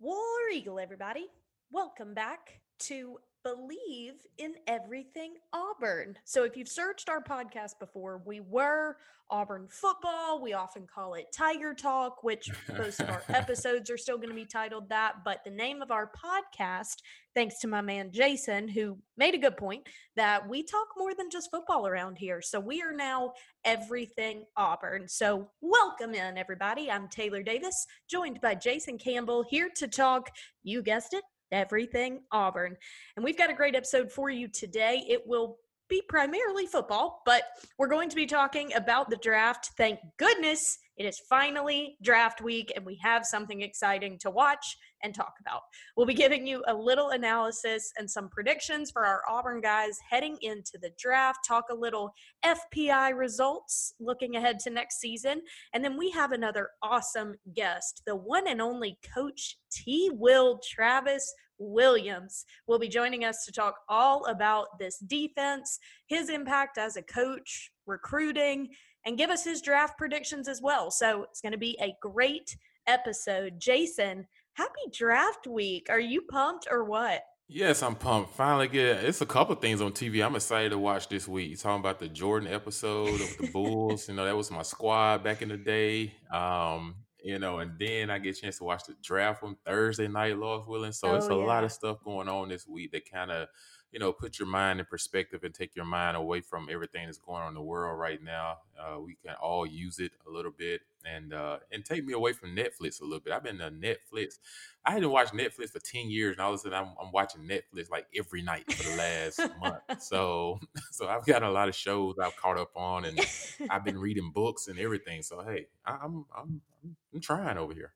War Eagle, everybody. Welcome back to Believe in Everything Auburn. So, if you've searched our podcast before, we were Auburn football. We often call it Tiger Talk, which most of our episodes are still going to be titled that. But the name of our podcast, thanks to my man Jason, who made a good point that we talk more than just football around here. So, we are now everything Auburn. So, welcome in, everybody. I'm Taylor Davis, joined by Jason Campbell, here to talk, you guessed it, everything Auburn. And we've got a great episode for you today. It will be primarily football, but we're going to be talking about the draft. Thank goodness it is finally draft week and we have something exciting to watch and talk about. We'll be giving you a little analysis and some predictions for our Auburn guys heading into the draft, talk a little FPI results looking ahead to next season. And then we have another awesome guest, the one and only Coach T. Will Travis Williams will be joining us to talk all about this defense, his impact as a coach, recruiting, and give us his draft predictions as well. So it's going to be a great episode. Jason, happy draft week. Are you pumped or what? Yes, I'm pumped. Finally get it's a couple things on TV. I'm excited to watch this week. You're talking about the Jordan episode of the Bulls. you know, that was my squad back in the day. Um, you know, and then I get a chance to watch the draft on Thursday night, Lord willing. So oh, it's a yeah. lot of stuff going on this week that kind of you know, put your mind in perspective and take your mind away from everything that's going on in the world right now. Uh, we can all use it a little bit and uh, and take me away from Netflix a little bit. I've been to Netflix. I hadn't watched Netflix for ten years, and all of a sudden I'm, I'm watching Netflix like every night for the last month. So so I've got a lot of shows I've caught up on, and I've been reading books and everything. So hey, I'm I'm I'm, I'm trying over here.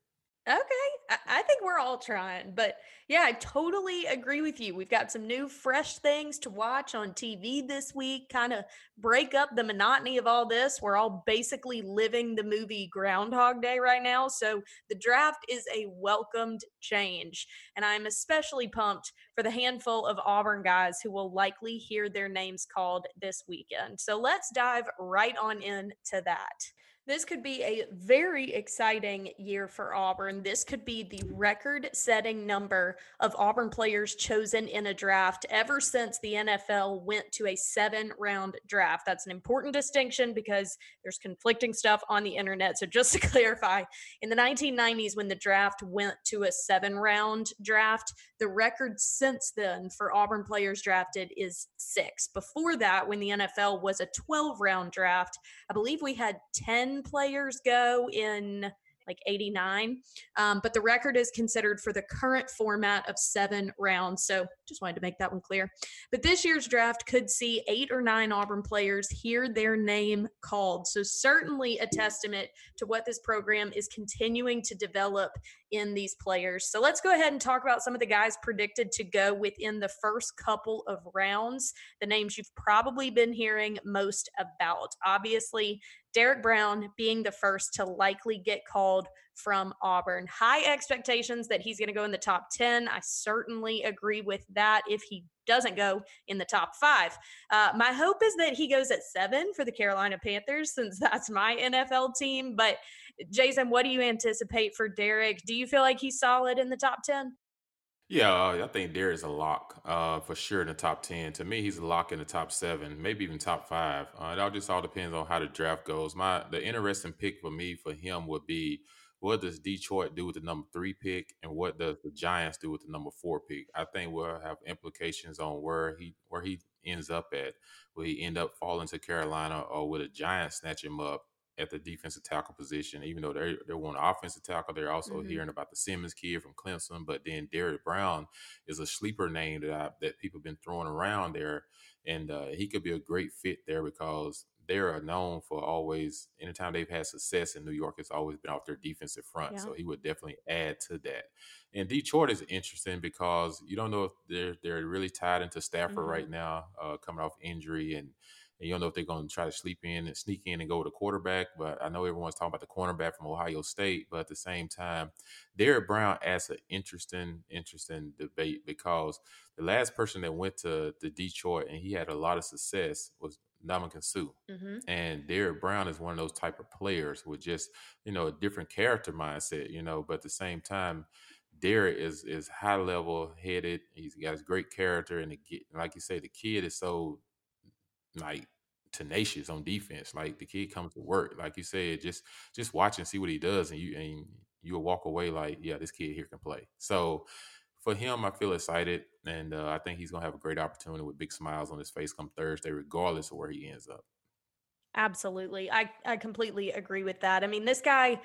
Okay. I think we're all trying, but yeah, I totally agree with you. We've got some new, fresh things to watch on TV this week, kind of break up the monotony of all this. We're all basically living the movie Groundhog Day right now. So the draft is a welcomed change. And I'm especially pumped for the handful of Auburn guys who will likely hear their names called this weekend. So let's dive right on into that. This could be a very exciting year for Auburn. This could be the record setting number of Auburn players chosen in a draft ever since the NFL went to a seven round draft. That's an important distinction because there's conflicting stuff on the internet. So, just to clarify, in the 1990s, when the draft went to a seven round draft, the record since then for Auburn players drafted is six. Before that, when the NFL was a 12 round draft, I believe we had 10 players go in like 89. Um, but the record is considered for the current format of seven rounds. So just wanted to make that one clear. But this year's draft could see eight or nine Auburn players hear their name called. So certainly a testament to what this program is continuing to develop in these players. So let's go ahead and talk about some of the guys predicted to go within the first couple of rounds, the names you've probably been hearing most about. Obviously, Derrick Brown being the first to likely get called from Auburn. High expectations that he's going to go in the top 10. I certainly agree with that if he doesn't go in the top five. Uh, my hope is that he goes at seven for the Carolina Panthers, since that's my NFL team. But Jason, what do you anticipate for Derrick? Do you feel like he's solid in the top 10? Yeah, uh, I think Derrick's a lock uh, for sure in the top 10. To me, he's a lock in the top seven, maybe even top five. Uh, it all just all depends on how the draft goes. My The interesting pick for me for him would be what does Detroit do with the number three pick, and what does the Giants do with the number four pick? I think will have implications on where he where he ends up at. Will he end up falling to Carolina, or will the Giants snatch him up? At the defensive tackle position. Even though they they want offensive tackle, they're also mm-hmm. hearing about the Simmons kid from Clemson. But then Derrick Brown is a sleeper name that I, that people have been throwing around there, and uh, he could be a great fit there because they're known for always. Anytime they've had success in New York, it's always been off their defensive front. Yeah. So he would definitely add to that. And Detroit is interesting because you don't know if they're they're really tied into Stafford mm-hmm. right now, uh, coming off injury and and you don't know if they're going to try to sleep in and sneak in and go to quarterback. But I know everyone's talking about the cornerback from Ohio State. But at the same time, Derrick Brown adds an interesting, interesting debate because the last person that went to, the Detroit and he had a lot of success was Ndamukong Suh. Mm-hmm. And Derrick Brown is one of those type of players with just, you know, a different character mindset, you know, but at the same time, Derrick is is high level headed. He's got a great character, and the, like you say, the kid is so like tenacious on defense. Like the kid comes to work. Like you said, just just watch and see what he does, and you and you'll walk away like, yeah, this kid here can play. So for him, I feel excited, and uh, I think he's gonna have a great opportunity with big smiles on his face come Thursday, regardless of where he ends up. Absolutely. I, I completely agree with that. I mean, this guy,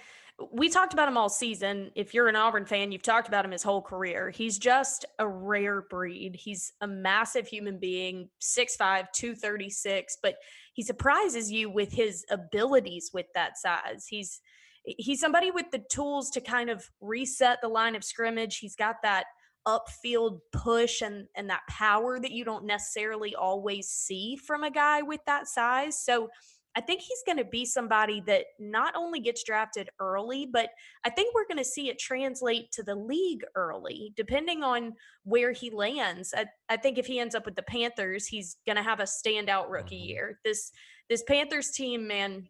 we talked about him all season. If you're an Auburn fan, you've talked about him his whole career. He's just a rare breed. He's a massive human being, 6'5, 236, but he surprises you with his abilities with that size. He's he's somebody with the tools to kind of reset the line of scrimmage. He's got that upfield push and and that power that you don't necessarily always see from a guy with that size. So I think he's going to be somebody that not only gets drafted early, but I think we're going to see it translate to the league early, depending on where he lands. I, I think if he ends up with the Panthers, he's going to have a standout rookie mm-hmm. year. This this Panthers team, man,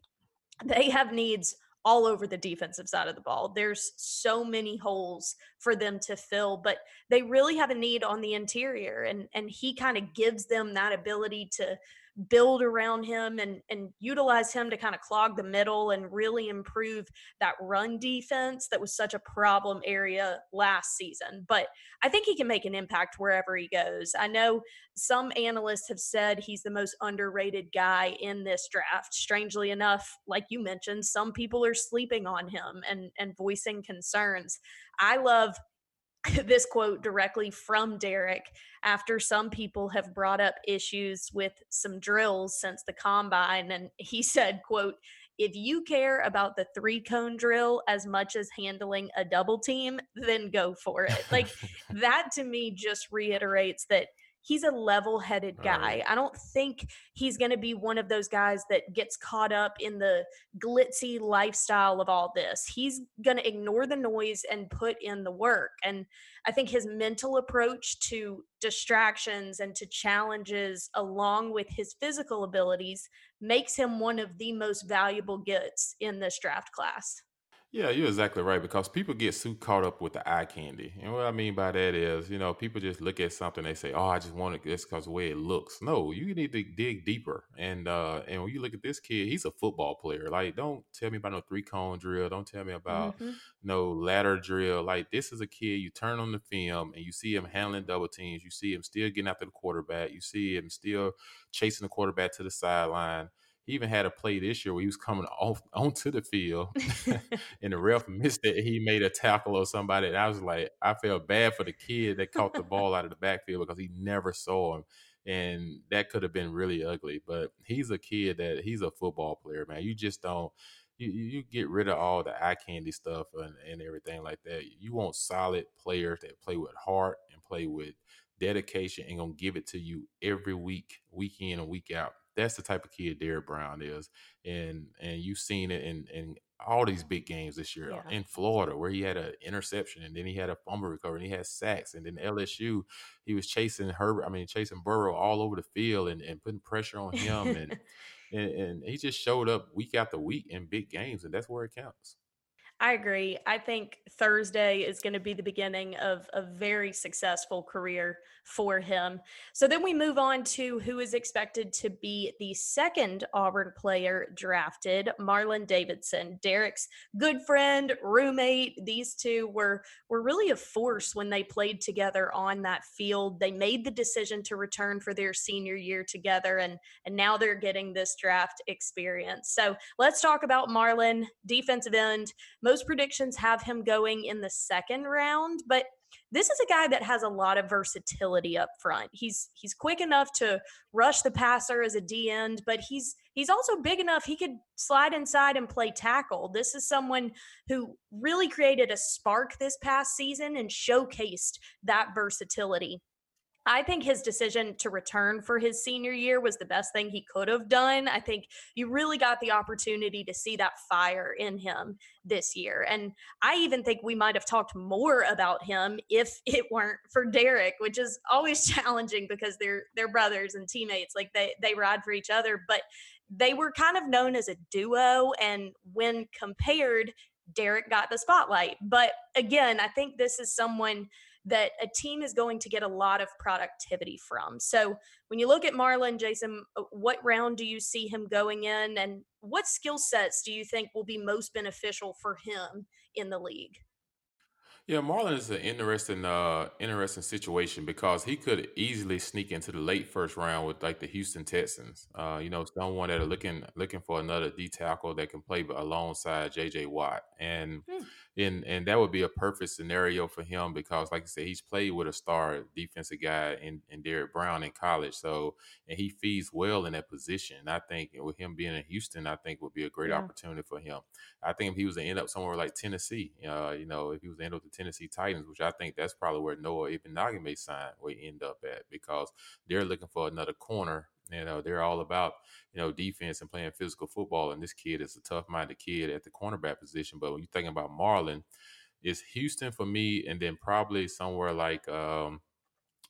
they have needs all over the defensive side of the ball. There's so many holes for them to fill, but they really have a need on the interior and and he kind of gives them that ability to build around him and and utilize him to kind of clog the middle and really improve that run defense that was such a problem area last season. But I think he can make an impact wherever he goes. I know some analysts have said he's the most underrated guy in this draft. Strangely enough, like you mentioned, some people are sleeping on him and and voicing concerns. I love this quote directly from Derrick after some people have brought up issues with some drills since the combine and he said quote if you care about the three cone drill as much as handling a double team then go for it. Like that to me just reiterates that he's a level headed guy. Right. I don't think he's going to be one of those guys that gets caught up in the glitzy lifestyle of all this. He's going to ignore the noise and put in the work. And I think his mental approach to distractions and to challenges, along with his physical abilities, makes him one of the most valuable gets in this draft class. Yeah, you're exactly right because people get so caught up with the eye candy. And what I mean by that is, you know, people just look at something, they say, "Oh, I just want it just because the way it looks." No, you need to dig deeper. And uh, and when you look at this kid, he's a football player. Like, don't tell me about no three cone drill. Don't tell me about mm-hmm. no ladder drill. Like, this is a kid. You turn on the film and you see him handling double teams. You see him still getting after the quarterback. You see him still chasing the quarterback to the sideline he even had a play this year where he was coming off onto the field and the ref missed it. He made a tackle or somebody. And I was like, I felt bad for the kid that caught the ball out of the backfield because he never saw him. And that could have been really ugly. But he's a kid that he's a football player, man. You just don't you, you get rid of all the eye candy stuff and, and everything like that. You want solid players that play with heart and play with dedication and gonna give it to you every week, week in and week out that's the type of kid Derrick Brown is, and and you've seen it in in all these big games this year uh, yeah. in Florida, where he had an interception and then he had a fumble recovery and he had sacks, and then LSU, he was chasing Herbert, I mean chasing Burrow all over the field and, and putting pressure on him, and, and and he just showed up week after week in big games, and that's where it counts. I agree. I think Thursday is going to be the beginning of a very successful career for him. So then we move on to who is expected to be the second Auburn player drafted, Marlon Davidson, Derrick's good friend, roommate. These two were were really a force when they played together on that field. They made the decision to return for their senior year together and and now they're getting this draft experience. So, let's talk about Marlon, defensive end most predictions have him going in the second round, but this is a guy that has a lot of versatility up front. He's he's quick enough to rush the passer as a D end, but he's he's also big enough he could slide inside and play tackle. This is someone who really created a spark this past season and showcased that versatility. I think his decision to return for his senior year was the best thing he could have done. I think you really got the opportunity to see that fire in him this year. And I even think we might have talked more about him if it weren't for Derrick, which is always challenging because they're they're brothers and teammates. Like they they ride for each other, but they were kind of known as a duo and when compared Derrick got the spotlight. But again, I think this is someone that a team is going to get a lot of productivity from. So when you look at Marlon, Jason, uh, what round do you see him going in, and what skill sets do you think will be most beneficial for him in the league? Yeah, Marlon is an interesting, uh, interesting situation because he could easily sneak into the late first round with like the Houston Texans. Uh, you know, someone that are looking looking for another D tackle that can play alongside J.J. Watt, and hmm and and that would be a perfect scenario for him because, like I said, he's played with a star defensive guy in, in Derrick Brown in college. So and he feeds well in that position. I think with him being in Houston, I think would be a great yeah. opportunity for him. I think if he was to end up somewhere like Tennessee, uh, you know, if he was to end up the Tennessee Titans, which I think that's probably where Noah Igbinoghene may sign, will end up at because they're looking for another corner you know, they're all about, you know, defense and playing physical football. And this kid is a tough minded kid at the cornerback position. But when you're thinking about Marlon, it's Houston for me, and then probably somewhere like um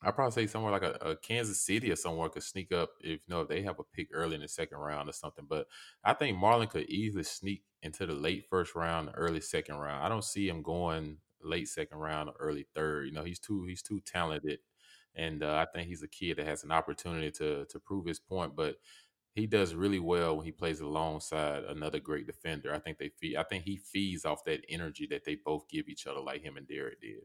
I'd probably say somewhere like a, a, Kansas City or somewhere could sneak up if you know if they have a pick early in the second round or something. But I think Marlon could easily sneak into the late first round, early second round. I don't see him going late second round or early third. You know, he's too he's too talented and uh, I think he's a kid that has an opportunity to to prove his point. But he does really well when he plays alongside another great defender. I think they feed. I think he feeds off that energy that they both give each other, like him and Derrick did.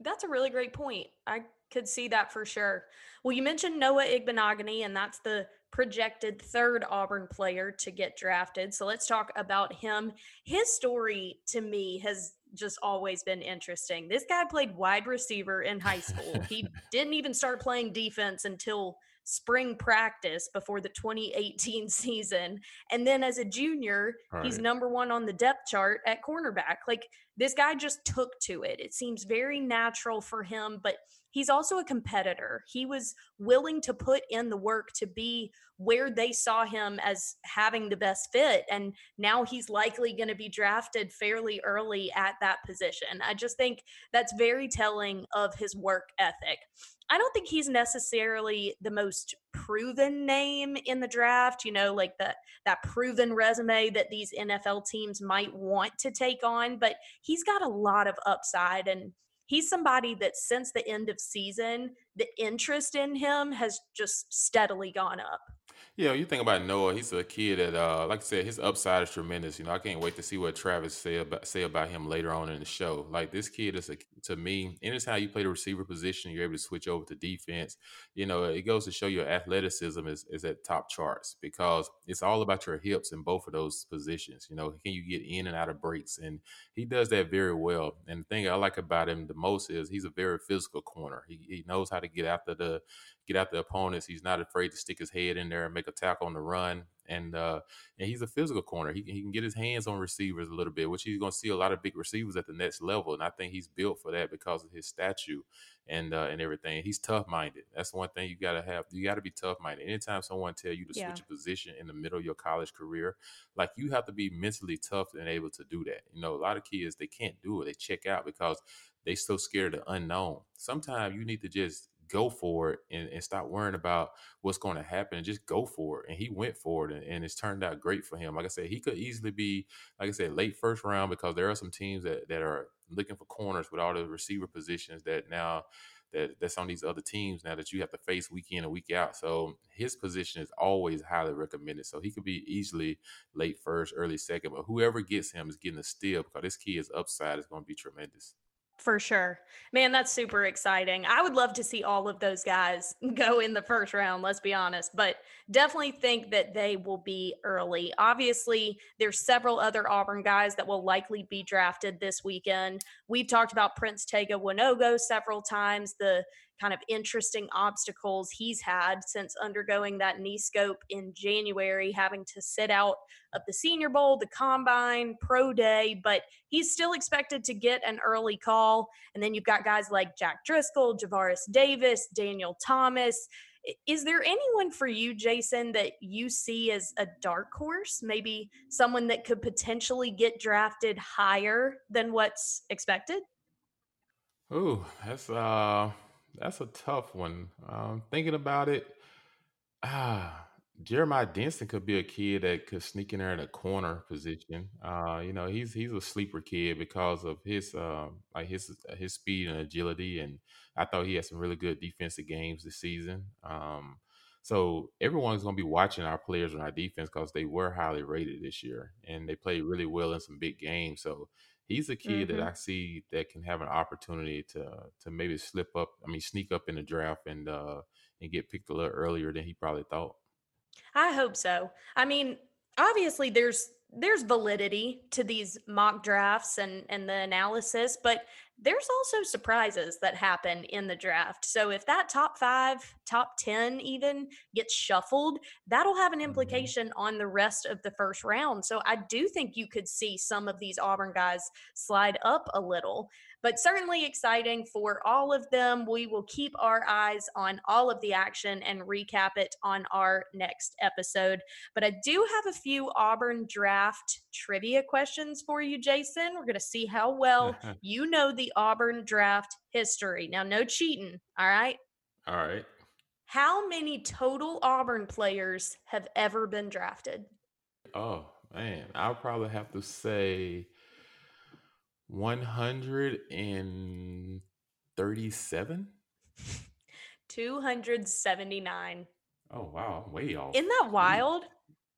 That's a really great point. I could see that for sure. Well, you mentioned Noah Igbinoghene, and that's the projected third Auburn player to get drafted. So let's talk about him. His story to me has just always been interesting. This guy played wide receiver in high school. he didn't even start playing defense until spring practice before the 2018 season. And then as a junior, right. he's number one on the depth chart at cornerback. Like this guy just took to it. It seems very natural for him, but he's also a competitor. He was willing to put in the work to be where they saw him as having the best fit. And now he's likely going to be drafted fairly early at that position. I just think that's very telling of his work ethic. I don't think he's necessarily the most proven name in the draft, you know, like that that proven resume that these NFL teams might want to take on, but he's got a lot of upside and he's somebody that since the end of season, the interest in him has just steadily gone up. Yeah, you think about Noah. He's a kid that, uh, like I said, his upside is tremendous. You know, I can't wait to see what Travis say about say about him later on in the show. Like this kid is a, to me. Anytime you play the receiver position, you're able to switch over to defense. You know, it goes to show your athleticism is is at top charts because it's all about your hips in both of those positions. You know, can you get in and out of breaks, and he does that very well. And the thing I like about him the most is he's a very physical corner. He, he knows how to get after the get out the opponents. He's not afraid to stick his head in there and make a tackle on the run. And uh, and he's a physical corner. He, he can get his hands on receivers a little bit, which he's going to see a lot of big receivers at the next level. And I think he's built for that because of his statue and uh, and everything. He's tough minded. That's one thing you got to have. You got to be tough minded. Anytime someone tell you to yeah. switch a position in the middle of your college career, like you have to be mentally tough and able to do that. You know, a lot of kids they can't do it. They check out because they so scared of the unknown. Sometimes you need to just go for it and, and stop worrying about what's going to happen and just go for it. And he went for it and, and, it's turned out great for him. Like I said, he could easily be, like I said, late first round because there are some teams that, that are looking for corners with all the receiver positions that now that that's on these other teams now that you have to face week in and week out. So his position is always highly recommended. So he could be easily late first, early second, but whoever gets him is getting a steal because this kid's upside is going to be tremendous. For sure. Man, that's super exciting. I would love to see all of those guys go in the first round, let's be honest, but definitely think that they will be early. Obviously, there's several other Auburn guys that will likely be drafted this weekend. We've talked about Prince Tega Wanogho several times, the kind of interesting obstacles he's had since undergoing that knee scope in January, having to sit out of the Senior Bowl, the Combine, Pro Day, but he's still expected to get an early call. And then you've got guys like Jack Driscoll, Javaris Davis, Daniel Thomas. Is there anyone for you, Jason, that you see as a dark horse? Maybe someone that could potentially get drafted higher than what's expected? Oh, that's uh that's a tough one. Um, thinking about it, ah, Jeremiah Dinson could be a kid that could sneak in there in a corner position. Uh, you know, he's he's a sleeper kid because of his uh, like his his speed and agility, and I thought he had some really good defensive games this season. Um, so everyone's going to be watching our players on our defense because they were highly rated this year, and they played really well in some big games. So he's a kid mm-hmm. that I see that can have an opportunity to to maybe slip up. I mean, sneak up in the draft and uh, and get picked a little earlier than he probably thought. I hope so. I mean, obviously there's there's validity to these mock drafts and and the analysis, but there's also surprises that happen in the draft. So if that top 5, top 10 even gets shuffled, that'll have an mm-hmm. implication on the rest of the first round. So I do think you could see some of these Auburn guys slide up a little but certainly exciting for all of them. We will keep our eyes on all of the action and recap it on our next episode. But I do have a few Auburn draft trivia questions for you, Jason. We're going to see how well you know the Auburn draft history. Now, no cheating. All right. All right. How many total Auburn players have ever been drafted? Oh, man. I'll probably have to say 137? 279. Oh, wow. Way off. Isn't that wild?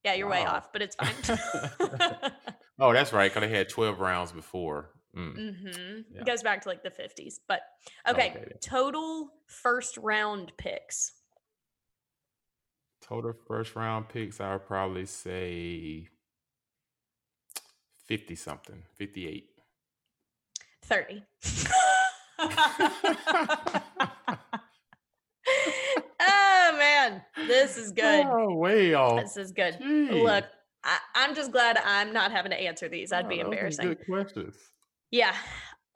Yeah, you're wow. way off, but it's fine. oh, that's right. Because they had 12 rounds before. Mm. Mm-hmm. Yeah. It goes back to like the 50s. But okay, okay, total first round picks. Total first round picks, I would probably say 50 something, 58. 30. oh this is good. Oh, way off. This is good. Jeez. Look, I, am just glad I'm not having to answer these. I'd oh, be embarrassing. Good questions. Yeah.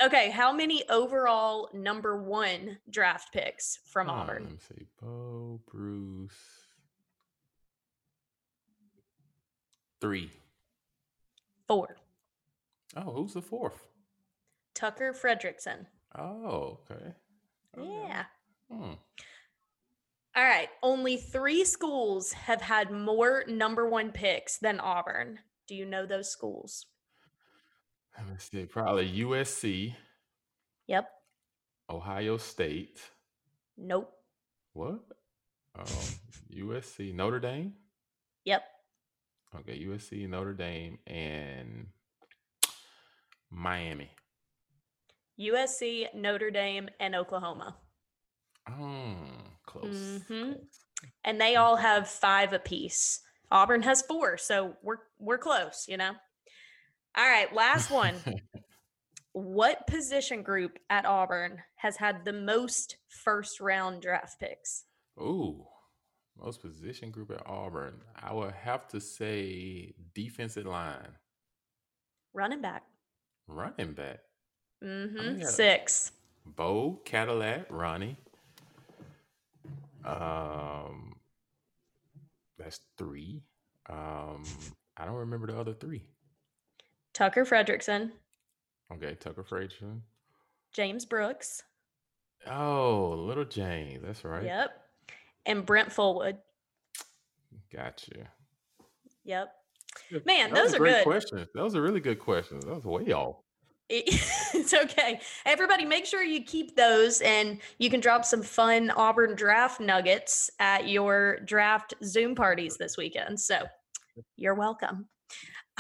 Okay. How many overall number one draft picks from oh, Auburn? Let me see. Bo, Bruce. Three. Four. Oh, who's the fourth? Tucker Frederickson. Oh, okay. okay. Yeah. Hmm. All right. Only three schools have had more number one picks than Auburn. Do you know those schools? Let me see. Probably USC. Yep. Ohio State. Nope. What? Um, USC, Notre Dame. Yep. Okay, USC, Notre Dame, and Miami. USC, Notre Dame, and Oklahoma. Oh, close. Mm-hmm. close. And they all have five apiece. Auburn has four, so we're we're close, you know. All right, last one. what position group at Auburn has had the most first round draft picks? Ooh, most position group at Auburn. I would have to say defensive line. Running back. Running back. Mm-hmm. Six. Bo, Cadillac, Ronnie. Um, that's three. Um, I don't remember the other three. Tucker Frederickson. Okay, Tucker Frederickson. James Brooks. Oh, little James. That's right. Yep. And Brent Fullwood. Gotcha. Yep. Man, That those was are great good. questions. Those are really good questions. That was way off. It- it's okay. Everybody, make sure you keep those and you can drop some fun Auburn draft nuggets at your draft Zoom parties this weekend. So you're welcome.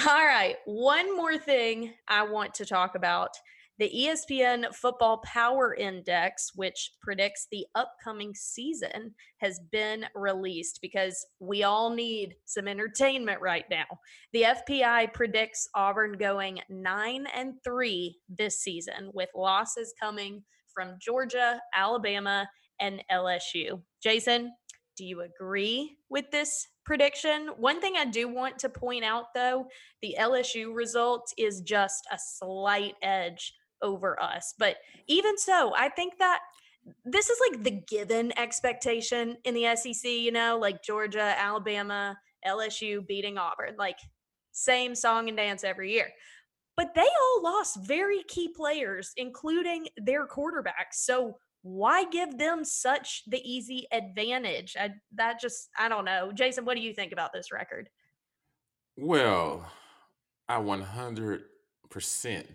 All right. One more thing I want to talk about the ESPN Football Power Index, which predicts the upcoming season, has been released because we all need some entertainment right now. The FPI predicts Auburn going 9 and 3 this season with losses coming from Georgia, Alabama, and LSU. Jason, do you agree with this prediction? One thing I do want to point out though, the LSU result is just a slight edge over us. But even so, I think that this is like the given expectation in the SEC, you know, like Georgia, Alabama, LSU beating Auburn, like same song and dance every year. But they all lost very key players, including their quarterbacks. So why give them such the easy advantage? I, that just, I don't know. Jason, what do you think about this record? Well, I 100%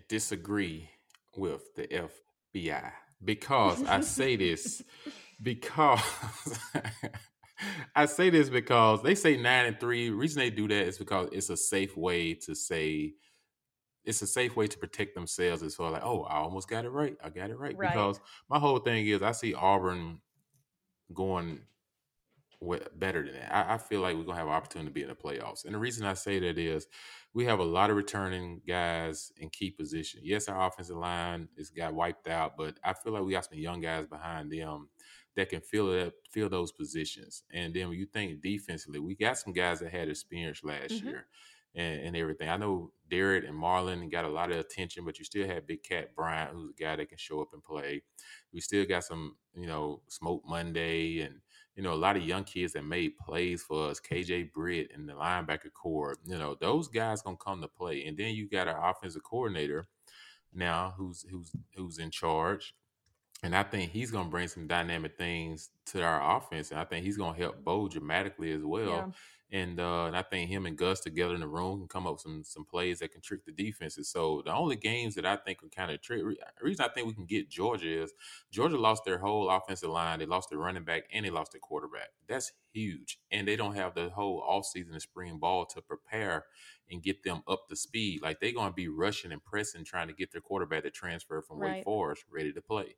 disagree with the FPI because I say this because I say this because they say nine and three. The reason they do that is because it's a safe way to say it's a safe way to protect themselves as well. Like, oh, I almost got it right. I got it right. Right. Because my whole thing is I see Auburn going better than that. I, I feel like we're gonna have an opportunity to be in the playoffs. And the reason I say that is we have a lot of returning guys in key position. Yes, our offensive line is got wiped out, but I feel like we got some young guys behind them that can fill it fill those positions. And then when you think defensively, we got some guys that had experience last Mhm. year and, and everything. I know Derrick and Marlon got a lot of attention, but you still have Big Cat Bryant, who's a guy that can show up and play. We still got some, you know, Smoke Monday and you know, a lot of young kids that made plays for us, KJ Britt and the linebacker corps, you know, those guys gonna come to play. And then you got our offensive coordinator now who's who's who's in charge. And I think he's gonna bring some dynamic things to our offense. And I think he's gonna help Bo dramatically as well. Yeah. And uh, and I think him and Gus together in the room can come up with some some plays that can trick the defenses. So the only games that I think can kind of trick. re- reason I think we can get Georgia is Georgia lost their whole offensive line. They lost their running back and they lost their quarterback. That's huge. And they don't have the whole offseason and spring ball to prepare and get them up to speed. Like they're going to be rushing and pressing, trying to get their quarterback to transfer from Right. Wake Forest ready to play.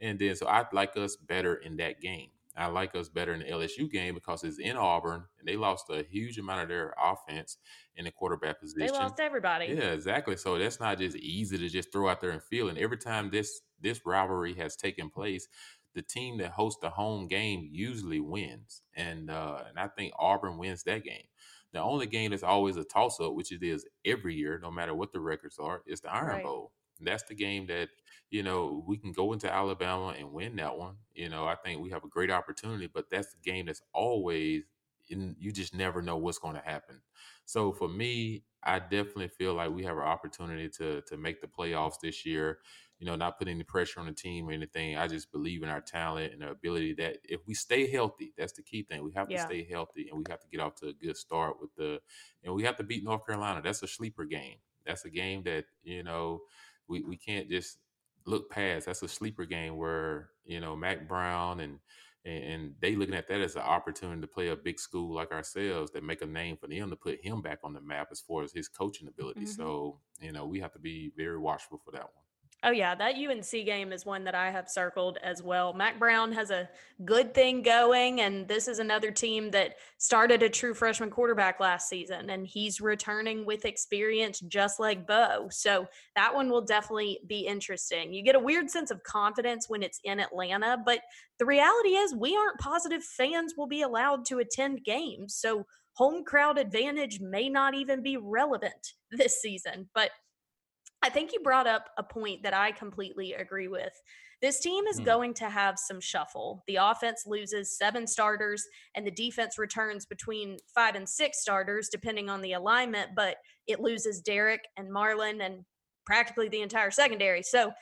And then, so I like us better in that game. I like us better in the LSU game because it's in Auburn and they lost a huge amount of their offense in the quarterback position. They lost everybody. Yeah, exactly. So that's not just easy to just throw out there and feel. And every time this this rivalry has taken place, the team that hosts the home game usually wins. And uh, and I think Auburn wins that game. The only game that's always a toss up, which it is every year, no matter what the records are, is the Iron Right. Bowl. That's the game that you know we can go into Alabama and win that one. You know, I think we have a great opportunity, but that's the game that's always in, you just never know what's going to happen. So for me, I definitely feel like we have an opportunity to to make the playoffs this year. You know, not putting any pressure on the team or anything. I just believe in our talent and our ability that if we stay healthy, that's the key thing. We have to stay healthy and we have to get off to a good start with the and we have to beat North Carolina. That's a sleeper game. That's a game that, you know, we, we can't just look past. That's a sleeper game where, you know, Mack Brown and and, they looking at that as an opportunity to play a big school like ourselves that make a name for them to put him back on the map as far as his coaching ability. Mhm. So, you know, we have to be very watchful for that one. Oh yeah, that UNC game is one that I have circled as well. Mack Brown has a good thing going, and this is another team that started a true freshman quarterback last season, and he's returning with experience just like Bo. So that one will definitely be interesting. You get a weird sense of confidence when it's in Atlanta, but the reality is we aren't positive fans will be allowed to attend games. So home crowd advantage may not even be relevant this season. But I think you brought up a point that I completely agree with. This team is Hmm. going to have some shuffle. The offense loses seven starters, and the defense returns between five and six starters, depending on the alignment, but it loses Derrick and Marlon and practically the entire secondary. So,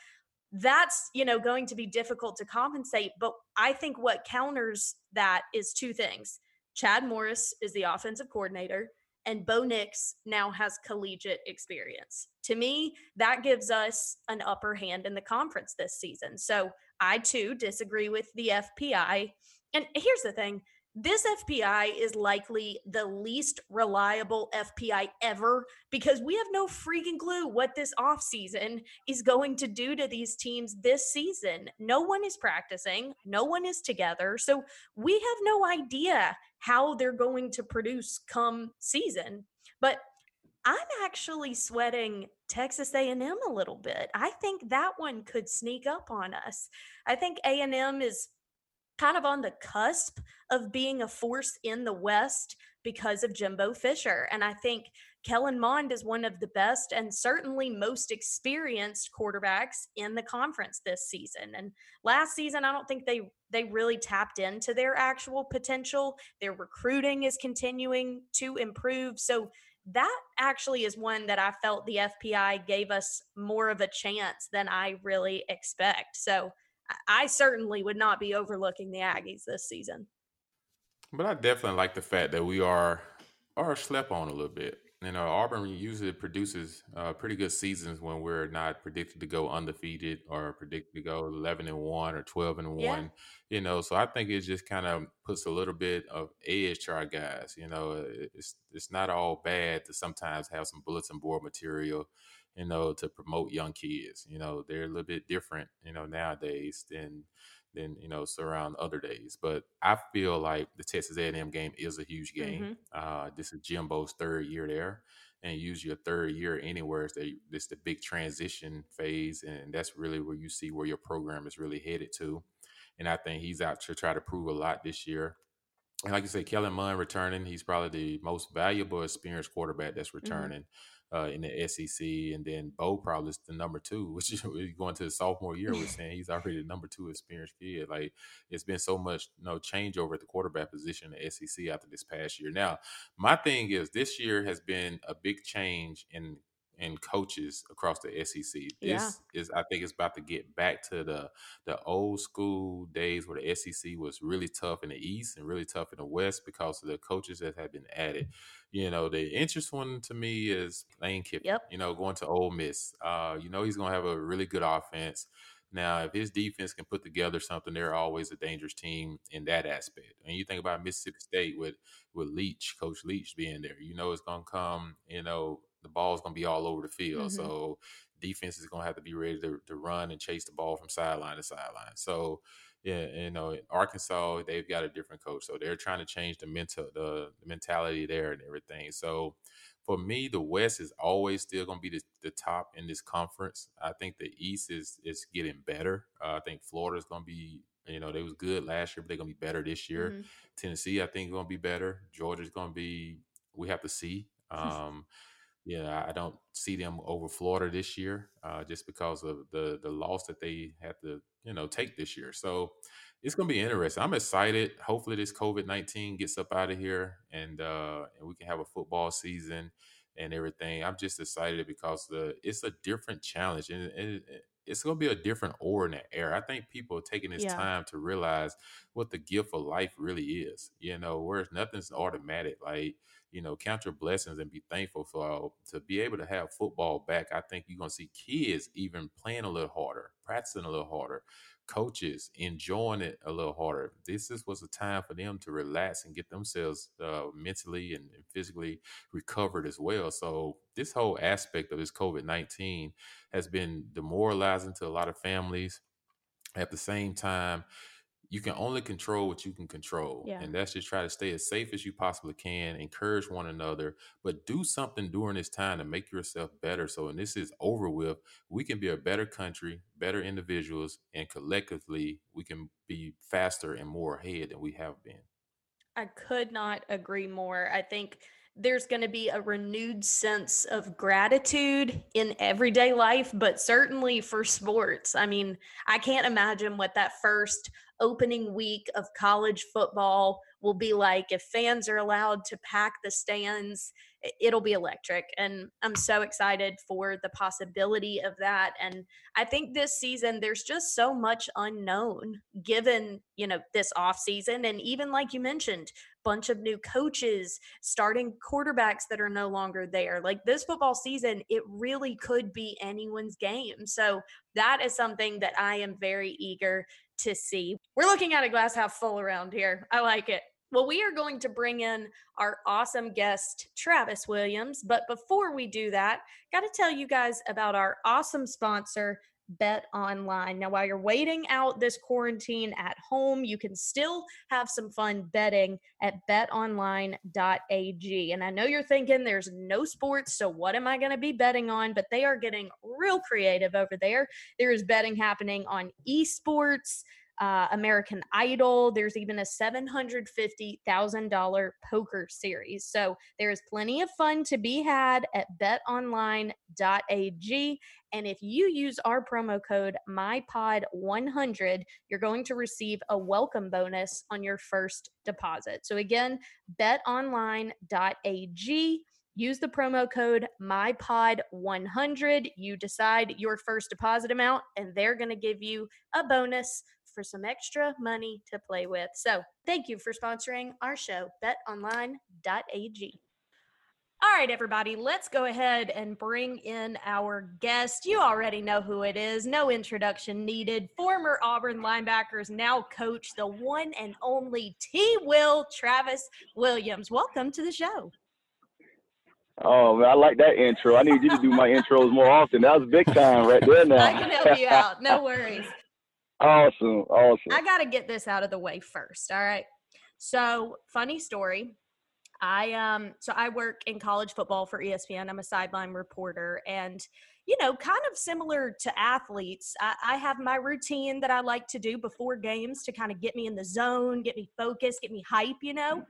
that's you know going to be difficult to compensate but i think what counters that is two things chad morris is the offensive coordinator and bo nix now has collegiate experience. To me that gives us an upper hand in the conference this season. So i too disagree with the fpi and here's the thing this FPI is likely the least reliable FPI ever because we have no freaking clue what this offseason is going to do to these teams this season. No one is practicing, no one is together. So we have no idea how they're going to produce come season. But I'm actually sweating Texas A&M a little bit. I think that one could sneak up on us. I think A&M is kind of on the cusp of being a force in the West because of Jimbo Fisher. And I think Kellen Mond is one of the best and certainly most experienced quarterbacks in the conference this season. And last season, I don't think they they really tapped into their actual potential. Their recruiting is continuing to improve. So that actually is one that I felt the FPI gave us more of a chance than I really expect. So I certainly would not be overlooking the Aggies this season. But I definitely like the fact that we are are slept on a little bit. You know, Auburn usually produces uh, pretty good seasons when we're not predicted to go undefeated or predicted to go eleven and one or twelve and Yeah. one. You know, so I think it just kind of puts a little bit of edge to our guys. You know, it's it's not all bad to sometimes have some bulletin board material. You know, to promote young kids. You know, they're a little bit different. You know, nowadays than than you know surround other days. But I feel like the Texas A&M game is a huge game. Uh, this is Jimbo's third year there, and use your third year anywhere is the this the big transition phase, and that's really where you see where your program is really headed to. And I think he's out to try to prove a lot this year. And like you say, Kellen Mond returning, he's probably the most valuable experienced quarterback that's returning uh, in the SEC. And then Bo probably is the number two, which is going to the sophomore year. We're saying he's already the number two experienced kid. Like it's been so much you know, changeover at the quarterback position in the SEC after this past year. Now, my thing is this year has been a big change in in coaches across the SEC. This Yeah. is I think it's about to get back to the the old school days where the SEC was really tough in the East and really tough in the West because of the coaches that have been added. You know, the interest one to me is Lane Kiffin. Yep. You know, going to Ole Miss. Uh, you know, he's going to have a really good offense. Now, if his defense can put together something, they're always a dangerous team in that aspect. And you think about Mississippi State with with Leach, Coach Leach being there. You know, it's going to come. You know, the ball's going to be all over the field. Mhm. So defense is going to have to be ready to, to run and chase the ball from sideline to sideline. So yeah, you know, Arkansas they've got a different coach, so they're trying to change the mental the, the mentality there and everything. So for me, the West is always still going to be the, the top in this conference. I think the East is is getting better. Uh, I think Florida is going to be, you know, they was good last year, but they're going to be better this year. Mhm. Tennessee, I think, going to be better. Georgia's going to be. We have to see. Um, yeah, I don't see them over Florida this year, uh, just because of the the loss that they had to, you know, take this year. So it's going to be interesting. I'm excited. Hopefully, this COVID nineteen gets up out of here, and uh, and we can have a football season and everything. I'm just excited because the it's a different challenge, and it- it's going to be a different aura in the air. I think people are taking this Yeah. time to realize what the gift of life really is. You know, whereas nothing's automatic. Like you know, count your blessings and be thankful for to be able to have football back. I think you're gonna see kids even playing a little harder, practicing a little harder, coaches enjoying it a little harder. This is was a time for them to relax and get themselves uh, mentally and, and physically recovered as well. So this whole aspect of this COVID nineteen has been demoralizing to a lot of families. At the same time, you can only control what you can control. Yeah. And that's just try to stay as safe as you possibly can, encourage one another, but do something during this time to make yourself better. So when this is over with, we can be a better country, better individuals, and collectively we can be faster and more ahead than we have been. I could not agree more. I think there's going to be a renewed sense of gratitude in everyday life, but certainly for sports. I mean, I can't imagine what that first opening week of college football will be like if fans are allowed to pack the stands it'll be electric and i'm so excited for the possibility of that and i think this season there's just so much unknown given you know this off season and even like you mentioned bunch of new coaches starting quarterbacks that are no longer there. Like this football season it really could be anyone's game. So that is something that i am very eager to see. We're looking at a glass half full around here. I like it. Well, we are going to bring in our awesome guest, Travis Williams. But before we do that, got to tell you guys about our awesome sponsor, Bet Online. Now, while you're waiting out this quarantine at home, you can still have some fun betting at betonline.ag. And I know you're thinking there's no sports, so what am I going to be betting on? But they are getting real creative over there. There is betting happening on esports uh, American Idol. There's even a $750,000 poker series. So there's plenty of fun to be had at betonline.ag. And if you use our promo code MyPod100, you're going to receive a welcome bonus on your first deposit. So again, betonline.ag. Use the promo code MyPod100. You decide your first deposit amount, and they're going to give you a bonus for some extra money to play with. So, thank you for sponsoring our show, betonline.ag. All right, everybody, let's go ahead and bring in our guest. You already know who it is, no introduction needed. Former Auburn linebackers, now coach, the one and only T. Will Travis Williams. Welcome to the show. Oh man, I like that intro. I need you to do my intros more often. That was big time right there now. I can help you out. No worries. Awesome. Awesome. I got to get this out of the way first. All right. So, funny story. I um so I work in college football for ESPN. I'm a sideline reporter and you know, kind of similar to athletes, I, I, have my routine that I like to do before games to kind of get me in the zone, get me focused, get me hype, you know.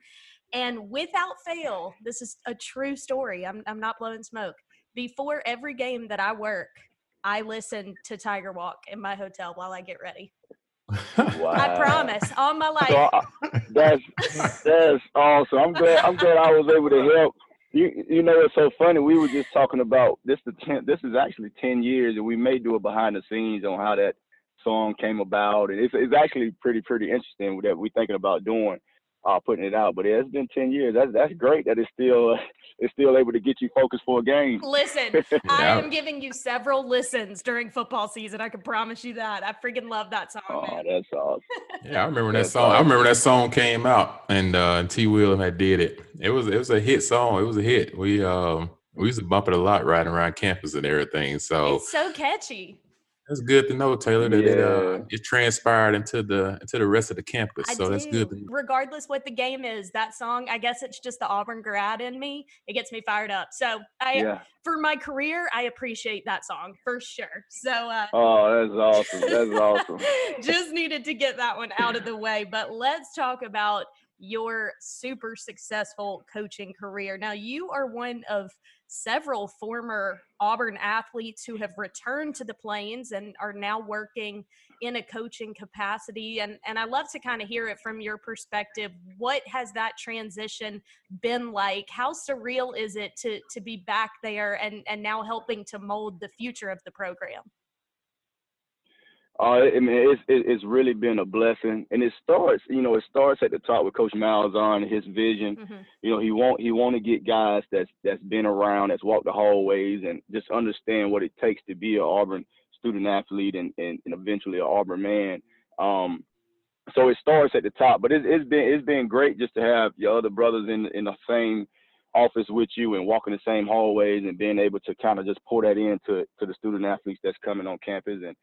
And without fail, this is a true story. I'm I'm not blowing smoke. Before every game that I work, I listen to Tiger Walk in my hotel while I get ready. Wow. I promise, on my life. So, uh, that's that's awesome. I'm glad I'm glad I was able to help. You you know it's so funny. We were just talking about this. The ten, this is actually ten years, and we may do a behind the scenes on how that song came about, and it's it's actually pretty pretty interesting that we're thinking about doing uh, putting it out. But yeah, it's been ten years. That's that's great that it's still uh, it's still able to get you focused for a game. Listen, yeah. I am giving you several listens during football season. I can promise you that. I freaking love that song. Oh, man. that's awesome. Yeah, I remember that song. Awesome. I remember that song came out and uh, T. Will had did it. It was it was a hit song. It was a hit. We um we used to bump it a lot riding around campus and everything. So it's so catchy. That's good to know, Taylor. That yeah. it, uh, it transpired into the into the rest of the campus. I so do. that's good. Regardless what the game is, that song, I guess it's just the Auburn grad in me. It gets me fired up. So I, yeah. for my career, I appreciate that song for sure. So. Uh, oh, that's awesome. That's awesome. just needed to get that one out of the way. But let's talk about your super successful coaching career. Now, you are one of several former Auburn athletes who have returned to the Plains and are now working in a coaching capacity. And, and I love to kind of hear it from your perspective. What has that transition been like? How surreal is it to, to be back there and, and now helping to mold the future of the program? Uh, I mean, it's it's really been a blessing, and it starts, you know, it starts at the top with Coach Malzahn and his vision. Mm-hmm. You know, he want he want to get guys that's that's been around, that's walked the hallways, and just understand what it takes to be an Auburn student athlete and and, and eventually an Auburn man. Um, so it starts at the top, but it, it's been it's been great just to have your other brothers in in the same office with you and walking the same hallways and being able to kind of just pour that into to the student athletes that's coming on campus and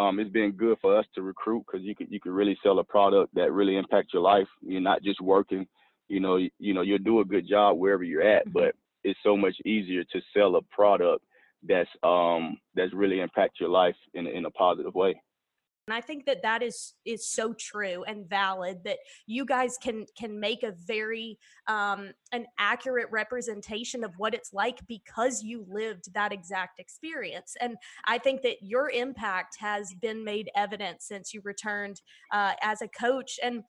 um, it's been good for us to recruit because you could you could really sell a product that really impacts your life. You're not just working, you know, you, you know, you'll do a good job wherever you're at, mm-hmm. but it's so much easier to sell a product that's um that's really impact your life in in a positive way. And I think that that is is so true and valid that you guys can can make a very um, an accurate representation of what it's like because you lived that exact experience. And I think that your impact has been made evident since you returned uh, as a coach. And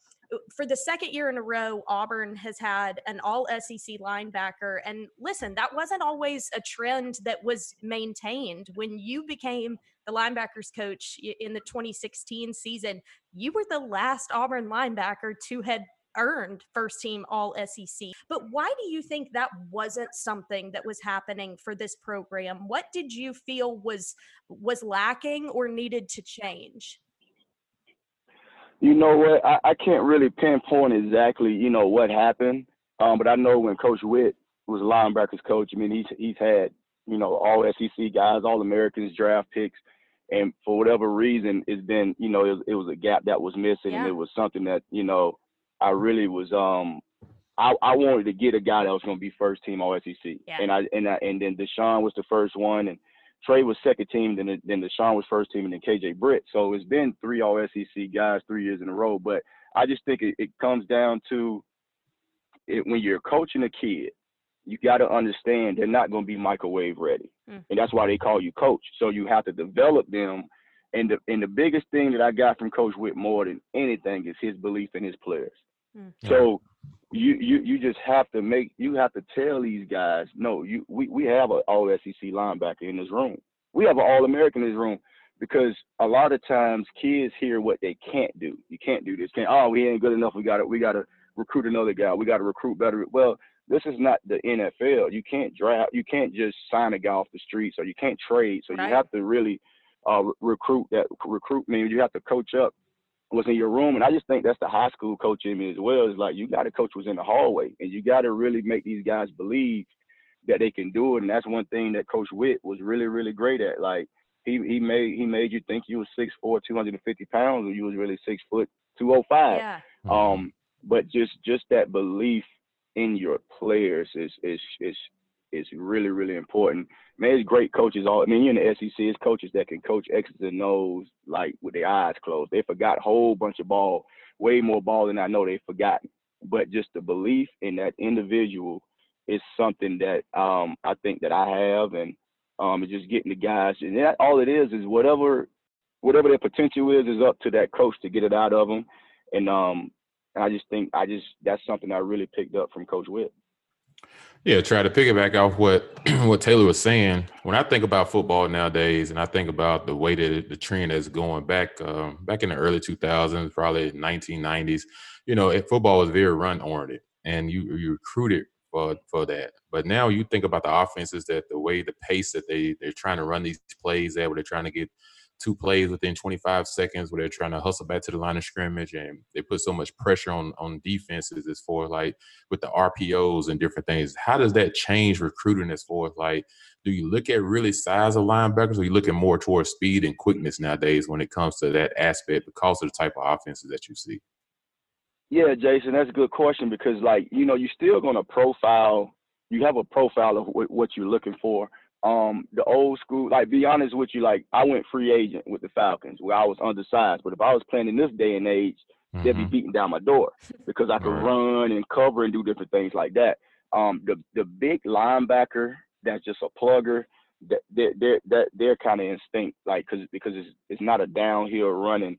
for the second year in a row, Auburn has had an all SEC linebacker. And listen, that wasn't always a trend that was maintained. When you became the linebackers coach in the 2016 season, you were the last Auburn linebacker to had earned first team all SEC. But why do you think that wasn't something that was happening for this program? What did you feel was was lacking or needed to change? You know what? I, I can't really pinpoint exactly, you know, what happened. Um, but I know when Coach Whitt was linebackers coach, I mean, he's he's had, you know, all SEC guys, all Americans draft picks. And for whatever reason, it's been, you know, it was, it was a gap that was missing, yeah. and it was something that, you know, I really was um I, I wanted to get a guy that was going to be first team All SEC, yeah. and I and I, and then Deshaun was the first one, and Trey was second team, then then Deshaun was first team, and then KJ Britt. So it's been three All SEC guys three years in a row. But I just think it, it comes down to it, when you're coaching a kid, you got to understand they're not going to be microwave ready, mm. and that's why they call you coach. So you have to develop them. And the and the biggest thing that I got from Coach Whitt more than anything is his belief in his players. Mm. So you you you just have to make you have to tell these guys, no, you we, we have an all SEC linebacker in this room. We have an all American in this room because a lot of times kids hear what they can't do. You can't do this. Can't oh we ain't good enough. We gotta we gotta recruit another guy. We gotta recruit better. Well, this is not the NFL. You can't draft. You can't just sign a guy off the streets, or you can't trade. So right. you have to really uh, recruit that recruit. Mean, you have to coach up was in your room. And I just think that's the high school coach in me as well. Is like you got to coach was in the hallway, and you got to really make these guys believe that they can do it. And that's one thing that Coach Whitt was really, really great at. Like he he made he made you think you was six four, two hundred and fifty pounds, when you was really six foot, two oh five. Yeah. Um, but just just that belief in your players is is is is really, really important. Man, it's great coaches. All I mean, you're in the SEC, it's coaches that can coach X's and O's like with their eyes closed. They forgot a whole bunch of ball, way more ball than I know they've forgotten. But just the belief in that individual is something that um, I think that I have, and um, just getting the guys. And that, all it is is whatever whatever their potential is is up to that coach to get it out of them. And um, I just think I just that's something I really picked up from Coach Whitt. Yeah, try to piggyback off what what Taylor was saying. When I think about football nowadays, and I think about the way that the trend is going back um, back in the early 2000s, probably 1990s, you know, football was very run oriented, and you you recruited for for that. But now you think about the offenses that the way the pace that they they're trying to run these plays at, where they're trying to get two plays within 25 seconds where they're trying to hustle back to the line of scrimmage and they put so much pressure on on defenses as far as like with the RPOs and different things. How does that change recruiting as far as like do you look at really size of linebackers or are you looking more towards speed and quickness nowadays when it comes to that aspect because of the type of offenses that you see? Yeah, Jason, that's a good question because like, you know, you're still gonna profile you have a profile of what you're looking for um the old school like be honest with you like i went free agent with the falcons where i was undersized but if i was playing in this day and age mm-hmm. they'd be mm-hmm. beating down my door because i could right. run and cover and do different things like that um the the big linebacker that's just a plugger that they're they're they're, they're kind of instinct like because because it's it's not a downhill running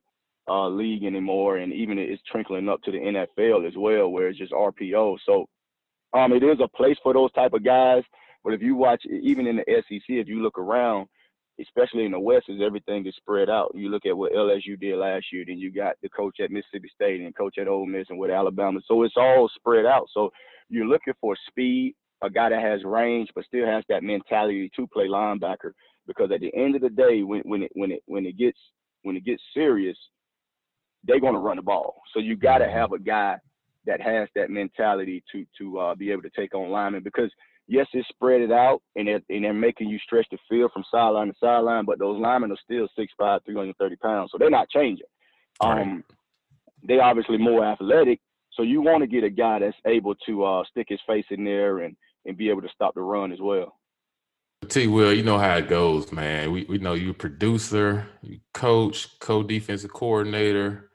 uh league anymore and even it's trickling up to the nfl as well where it's just rpo so um it is a place for those type of guys but if you watch, even in the SEC, if you look around, especially in the West, is everything is spread out. You look at what LSU did last year, then you got the coach at Mississippi State and coach at Ole Miss and with Alabama. So it's all spread out. So you're looking for speed, a guy that has range, but still has that mentality to play linebacker. Because at the end of the day, when when it when it when it gets when it gets serious, they're going to run the ball. So you got to have a guy that has that mentality to to uh, be able to take on linemen because yes, it's spread it out and they're, and they're making you stretch the field from sideline to sideline, but those linemen are still 6'5", 330 pounds, so they're not changing. Right. Um, they obviously more athletic, so you want to get a guy that's able to uh, stick his face in there and and be able to stop the run as well. T Will, you know how it goes, man. We we know you a producer, you coach, co-defensive coordinator,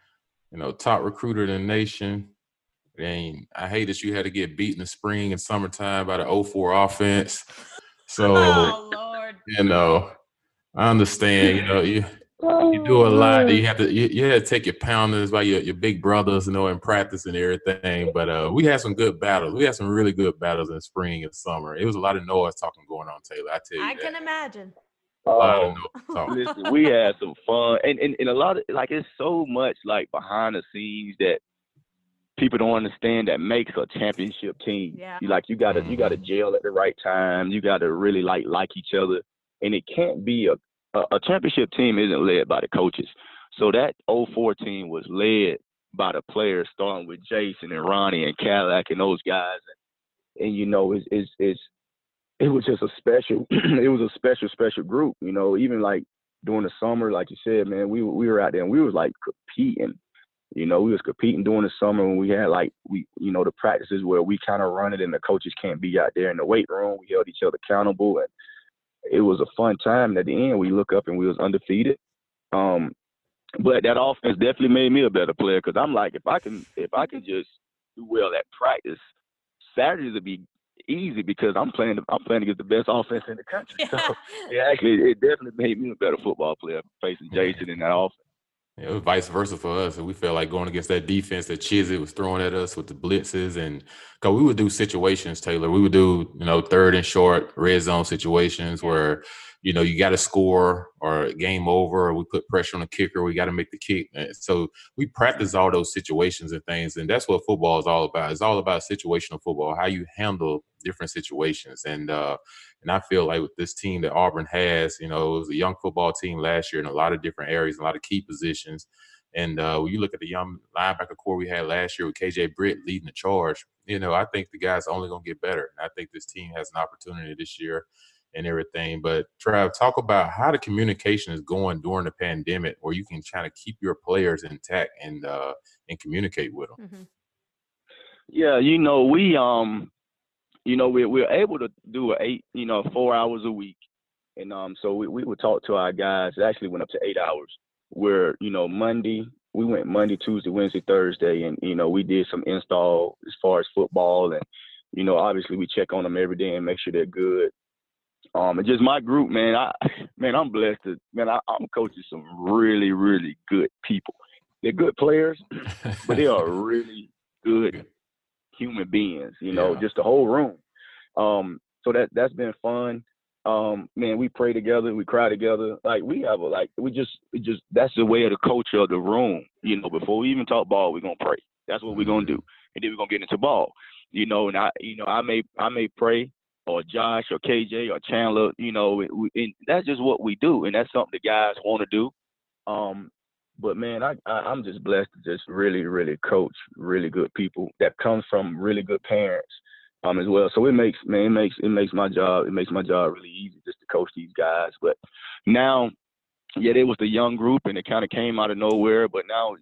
you know, top recruiter in the nation. And I hate that you had to get beat in the spring and summertime by the 04 offense. So oh, you know, I understand, you know, you you do a lot. You have to you, you have to take your pounders by your, your big brothers, you know, in practice and everything. But uh, we had some good battles. We had some really good battles in spring and summer. It was a lot of noise talking going on, Taylor. I tell you. I that. can imagine. Oh, listen, we had some fun, and, and and a lot of like it's so much like behind the scenes that people don't understand that makes a championship team. Yeah. You like you gotta you gotta mm-hmm. gel at the right time. You gotta really like like each other, and it can't be a a, a championship team isn't led by the coaches. So that 04 team was led by the players, starting with Jason and Ronnie and Cadillac and those guys. And, and you know, it's, it's, it's, it was just a special, it was a special, special group. You know, even like during the summer, like you said, man, we we were out there and we was like competing. You know, we was competing during the summer when we had like we, you know, the practices where we kind of run it and the coaches can't be out there in the weight room. We held each other accountable and it was a fun time. And at the end, we look up and we was undefeated. Um, but that offense definitely made me a better player because I'm like, if I can, if I can just do well at practice, Saturdays would be easy because I'm playing. I'm playing against the best offense in the country. Yeah. So it actually, it definitely made me a better football player facing Jason in that offense. It vice versa for us. And we felt like going against that defense that Chizik was throwing at us with the blitzes. And because we would do situations, Taylor. We would do, you know, third and short, red zone situations where, you know, you got to score or game over, or we put pressure on the kicker. We got to make the kick. And So we practice all those situations and things. And that's what football is all about. It's all about situational football, how you handle different situations. And, uh, and I feel like with this team that Auburn has, you know, it was a young football team last year in a lot of different areas, a lot of key positions. And uh, when you look at the young linebacker corps we had last year with KJ Britt leading the charge, you know, I think the guys only going to get better. And I think this team has an opportunity this year and everything. But Trav, talk about how the communication is going during the pandemic, where you can kind of keep your players intact and uh, and communicate with them. Mm-hmm. Yeah, you know, we um you know, we're we're able to do a eight, you know, four hours a week, and um, so we we would talk to our guys. It actually went up to eight hours. Where you know Monday we went Monday, Tuesday, Wednesday, Thursday, and you know we did some install as far as football, and you know obviously we check on them every day and make sure they're good. Um, and just my group, man, I man, I'm blessed to man, I, I'm coaching some really, really good people. They're good players, but they are really good human beings, you know, yeah. just the whole room. Um, so that that's been fun. Um, man, we pray together, we cry together. Like we have a like we just we just that's the way of the culture of the room. You know, before we even talk ball, we're gonna pray. That's what we're gonna do, and then we're gonna get into ball. You know, and I you know I may I may pray or Josh or KJ or Chandler. You know, we, and that's just what we do, and that's something the guys want to do. Um, but man, I, I am just blessed to just really really coach really good people that come from really good parents um as well. So it makes man it makes it makes my job it makes my job really easy just to coach these guys. But now, yeah, it was the young group and it kind of came out of nowhere. But now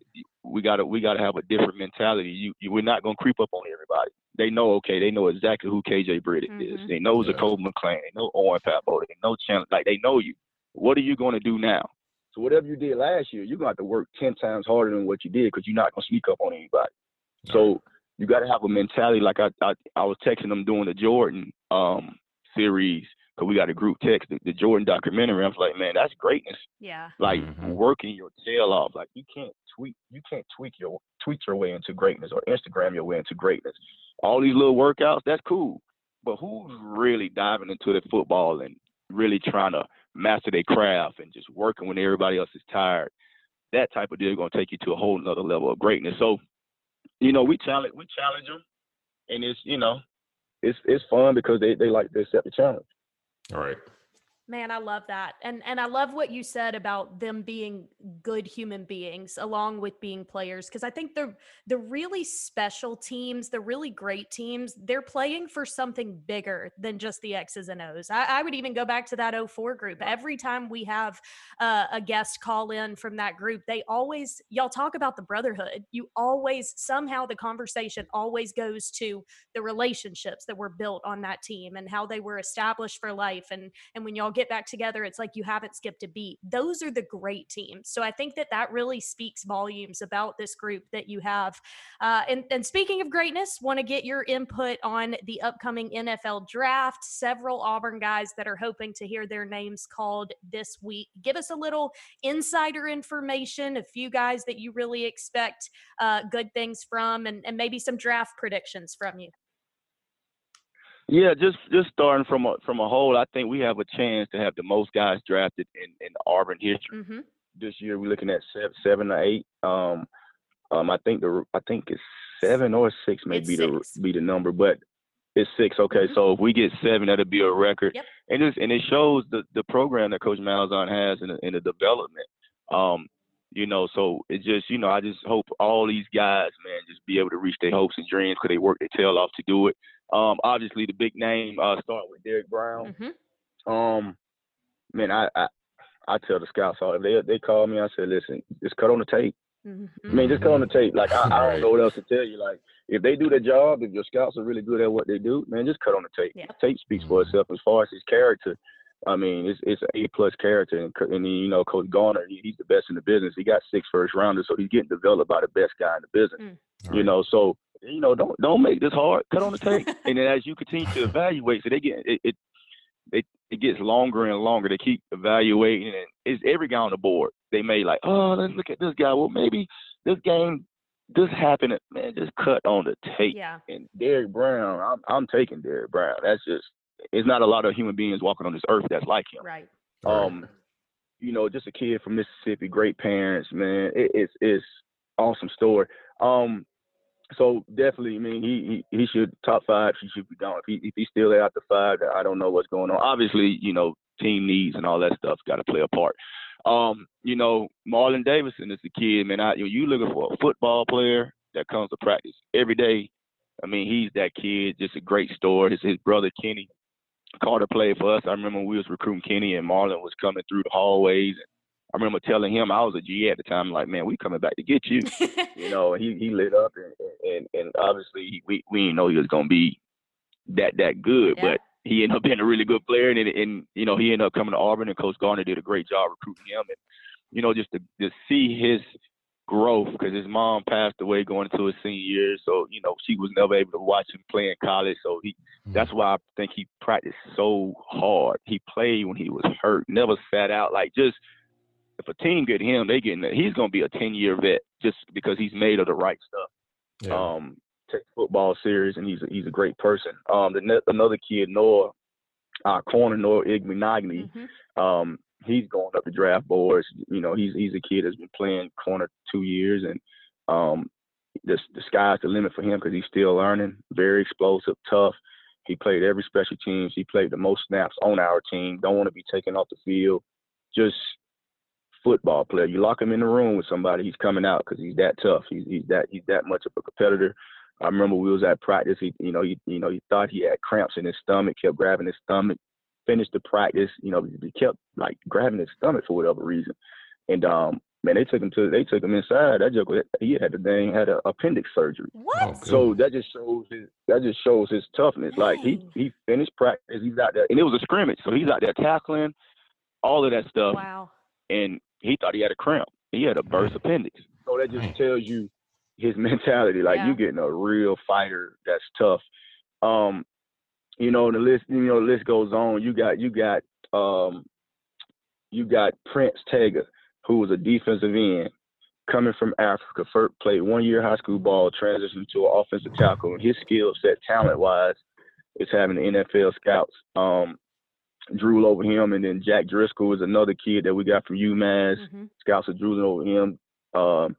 we gotta we gotta have a different mentality. You, you we're not gonna creep up on everybody. They know okay. They know exactly who KJ Britt mm-hmm. is. They know yeah. Zakoby McClain. They know Owen Pappoe. They know Chandler. Like they know you. What are you gonna do now? So whatever you did last year, you're gonna have to work ten times harder than what you did because you're not gonna sneak up on anybody. So you got to have a mentality like I, I I was texting them doing the Jordan um series because we got a group text the, the, Jordan documentary. I was like, man, that's greatness. Yeah. Like mm-hmm. working your tail off. Like you can't tweak you can't tweak your tweak your way into greatness or Instagram your way into greatness. All these little workouts, that's cool. But who's really diving into the football and really trying to master their craft and just working when everybody else is tired. That type of deal is gonna take you to a whole nother level of greatness. So, you know, we challenge we challenge them, and it's you know, it's it's fun because they they like to accept the challenge. All right. Man, I love that. And and I love what you said about them being good human beings along with being players because I think the the really special teams, the really great teams, they're playing for something bigger than just the X's and O's. I, I would even go back to that 04 group. Every time we have uh, a guest call in from that group, they always y'all talk about the brotherhood. You always somehow the conversation always goes to the relationships that were built on that team and how they were established for life and and when y'all get back together, it's like you haven't skipped a beat. Those are the great teams. So I think that that really speaks volumes about this group that you have. Uh, and, and speaking of greatness, want to get your input on the upcoming NFL draft. Several Auburn guys that are hoping to hear their names called this week. Give us a little insider information, a few guys that you really expect uh, good things from, and, and maybe some draft predictions from you. Yeah, just just starting from a from a whole, I think we have a chance to have the most guys drafted in in Auburn history. Mm-hmm. This year, we're looking at seven, seven or eight. Um, um, I think the I think it's seven or six may it's be six. the be the number, but it's six. Okay, mm-hmm. so if we get seven, that'll be a record. Yep. And it's, and it shows the the program that Coach Malzahn has in the, in the development. Um, you know, so it just you know I just hope all these guys, man, just be able to reach their hopes and dreams because they work their tail off to do it. Um, obviously the big name uh, starting with Derrick Brown. Mm-hmm. Um, man, I, I I tell the scouts all if they they call me, I say, listen, just cut on the tape. Mm-hmm. I mean, just cut on the tape. Like I, I, don't know what else to tell you. Like if they do their job, if your scouts are really good at what they do, man, just cut on the tape. Yeah. The tape speaks for itself. As far as his character, I mean, it's it's an A plus character, and, and you know, Coach Garner, he, he's the best in the business. He got six first rounders, so he's getting developed by the best guy in the business. Mm. You know, so you know, don't don't make this hard. Cut on the tape, and then as you continue to evaluate, so they get it, it it, it gets longer and longer. They keep evaluating, and it's every guy on the board. They may like, oh, let's look at this guy. Well, maybe this game, this happened. Man, just cut on the tape. Yeah. And Derrick Brown, I'm I'm taking Derrick Brown. That's just it's not a lot of human beings walking on this earth that's like him. Right. Um, you know, just a kid from Mississippi, great parents, man. It, it's it's awesome story. Um, so definitely, I mean, he, he he should top five. He should be gone. If he if he's still there after five, I don't know what's going on. Obviously, you know, team needs and all that stuff got to play a part. Um, you know, Marlon Davidson is the kid, man. I, you you looking for a football player that comes to practice every day. I mean, he's that kid. Just a great story. His his brother Kenny Carter played for us. I remember we was recruiting Kenny and Marlon was coming through the hallways. And I remember telling him I was a GA at the time, like, man, we coming back to get you. you know, he he lit up and and, and obviously we we didn't know he was gonna be that that good, yeah. but he ended up being a really good player and, and you know he ended up coming to Auburn and Coach Garner did a great job recruiting him and you know just to to see his growth because his mom passed away going into his senior year, so you know she was never able to watch him play in college. So he mm-hmm. that's why I think he practiced so hard. He played when he was hurt, never sat out. Like just if a team get him, they get getting he's gonna be a ten year vet just because he's made of the right stuff. Yeah. Um, take football serious, and he's a, he's a great person. Um, the another kid Noah, our corner Noah Igbinoghene, mm-hmm. um, he's going up the draft boards. You know, he's he's a kid that's been playing corner two years, and um, the the sky's the limit for him because he's still learning. Very explosive, tough. He played every special teams. He played the most snaps on our team. Don't want to be taken off the field. Just football player. You lock him in the room with somebody, he's coming out because he's that tough. He's, he's that he's that much of a competitor. I remember we was at practice. He, you know, he, you know, he thought he had cramps in his stomach. Kept grabbing his stomach. Finished the practice. You know, he kept like grabbing his stomach for whatever reason. And um, man, they took him to they took him inside. That joke, he had the thing had an appendix surgery. What? Oh, so that just shows his that just shows his toughness. Dang. Like he he finished practice. He's out there, and it was a scrimmage, so he's out there tackling, all of that stuff. Wow. And he thought he had a cramp. He had a burst appendix. So that just tells you his mentality. Like yeah. you getting a real fighter that's tough. Um, you know, the list, you know, the list goes on. You got you got um you got Prince Tega, who was a defensive end coming from Africa, first played one year high school ball, transitioned to an offensive tackle, and his skill set, talent wise, is having the NFL scouts. Um, drool over him. And then Jack Driscoll is another kid that we got from UMass. Mm-hmm. Scouts are drooling over him. Um,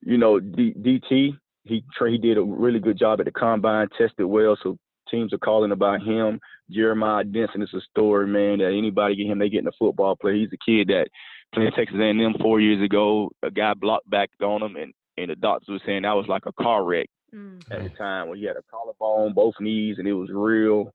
you know, D- DT, he he did a really good job at the combine, tested well. So teams are calling about him. Jeremiah Dinson is a story, man. That anybody get him, they get in a football player. He's a kid that played Texas A&M four years ago. A guy blocked back on him, and and the doctors were saying that was like a car wreck mm. at the time when he had a collarbone, both knees, and it was real.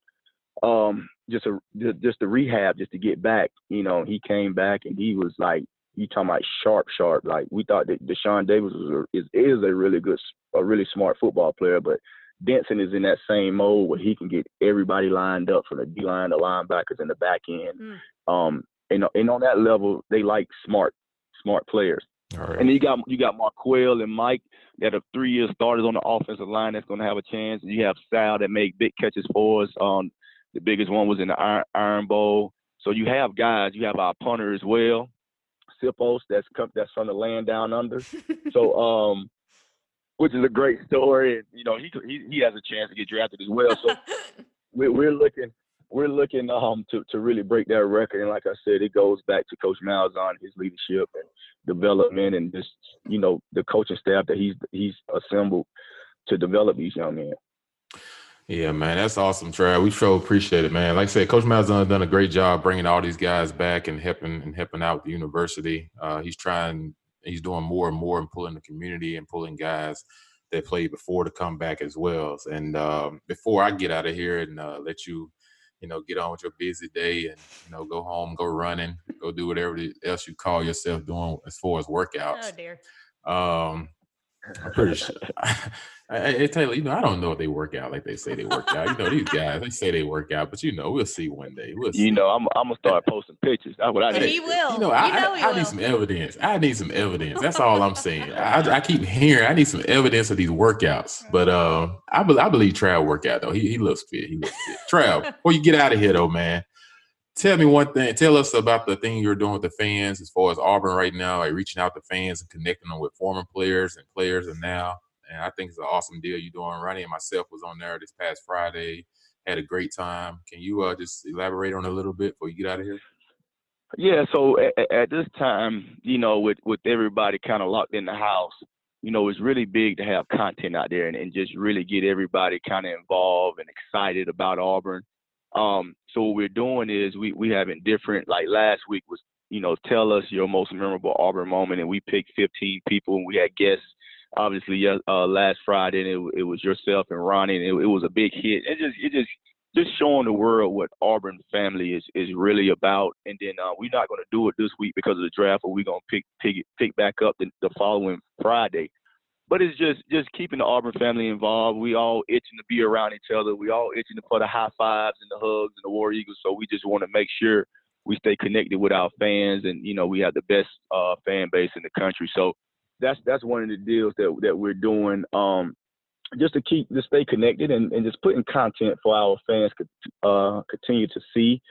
Um, just a just a rehab just to get back. You know, he came back and he was like you talking about sharp, sharp. Like we thought that Deshaun Davis was is is a really good, a really smart football player, but Dinson is in that same mode where he can get everybody lined up from the D line, the linebackers, and the back end. Mm. Um, and and on that level, they like smart, smart players. And then you got you got Marquel and Mike that are three year starters on the offensive line that's going to have a chance. And you have Sal that make big catches for us. Um, the biggest one was in the Iron, Iron Bowl. So you have guys. You have our punter as well, Siposs that's come, that's from the land down under. so um, which is a great story. And you know he he he has a chance to get drafted as well. So we're, we're looking we're looking um to, to really break that record. And like I said, it goes back to Coach Malzahn, his leadership and development, and just you know the coaching staff that he's he's assembled to develop these young men. Yeah, man, that's awesome, Trav. We sure appreciate it, man. Like I said, Coach Malzahn done a great job bringing all these guys back and helping and helping out the university. Uh, he's trying, he's doing more and more and pulling the community and pulling guys that played before to come back as well. And um, before I get out of here and uh, let you you know, get on with your busy day and, you know, go home, go running, go do whatever else you call yourself doing as far as workouts. Oh, dear. Um, I'm pretty sure. I, I, tell you, you know, I don't know if they work out like they say they work out. You know, these guys, they say they work out, but you know, we'll see one day. We'll see. You know, I'm, I'm gonna start posting pictures. That's what I need. He will. You know, I, know I, I need some evidence. I need some evidence. That's all I'm saying. I, I keep hearing I need some evidence of these workouts. But uh, I, be, I believe Trav work out though. He, he looks fit. He looks fit. Trav, before you get out of here though, man, tell me one thing. Tell us about the thing you're doing with the fans as far as Auburn right now, like reaching out to fans and connecting them with former players and players and now and I think it's an awesome deal you're doing. Ronnie and myself was on there this past Friday, had a great time. Can you uh, just elaborate on a little bit before you get out of here? Yeah, so at, at this time, you know, with with everybody kind of locked in the house, you know, it's really big to have content out there and, and just really get everybody kind of involved and excited about Auburn. Um, so what we're doing is we we having different like last week was you know tell us your most memorable Auburn moment and we picked 15 people and we had guests obviously uh, last Friday, and it, it was yourself and Ronnie, and it, it was a big hit. It just it just just showing the world what Auburn family is is really about. And then uh, we're not going to do it this week because of the draft, but we're going to pick pick pick back up the, the following Friday. But it's just just keeping the Auburn family involved. We all itching to be around each other. We all itching to put the high fives and the hugs and the War Eagles. So we just want to make sure we stay connected with our fans, and you know we have the best uh, fan base in the country. So that's that's one of the deals that that we're doing um, just to keep to stay connected and, and just putting content for our fans to uh, continue to see.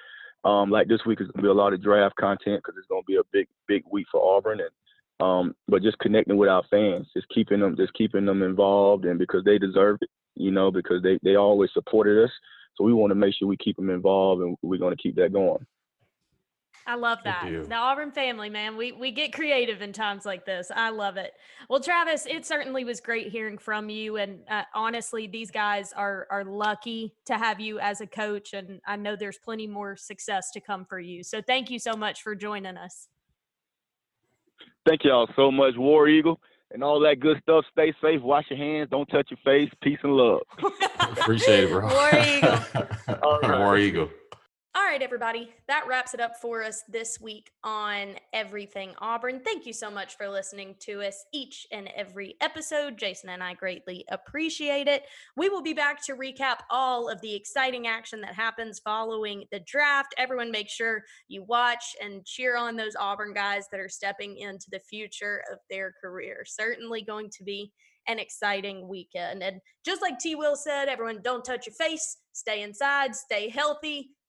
Um, like this week is gonna be a lot of draft content because it's gonna be a big big week for Auburn and um, but just connecting with our fans, just keeping them just keeping them involved and because they deserve it, you know, because they they always supported us. So we want to make sure we keep them involved and we're going to keep that going. I love that. The Auburn family, man. We we get creative in times like this. I love it. Well, Travis, it certainly was great hearing from you. And uh, honestly, these guys are are lucky to have you as a coach, and I know there's plenty more success to come for you. So thank you so much for joining us. Thank y'all so much, War Eagle, and all that good stuff. Stay safe. Wash your hands. Don't touch your face. Peace and love. Appreciate it, bro. War Eagle. War Eagle. All right, everybody, that wraps it up for us this week on Everything Auburn. Thank you so much for listening to us each and every episode. Jason and I greatly appreciate it. We will be back to recap all of the exciting action that happens following the draft. Everyone, make sure you watch and cheer on those Auburn guys that are stepping into the future of their career. Certainly going to be an exciting weekend. And just like T Will said, everyone, don't touch your face, stay inside, stay healthy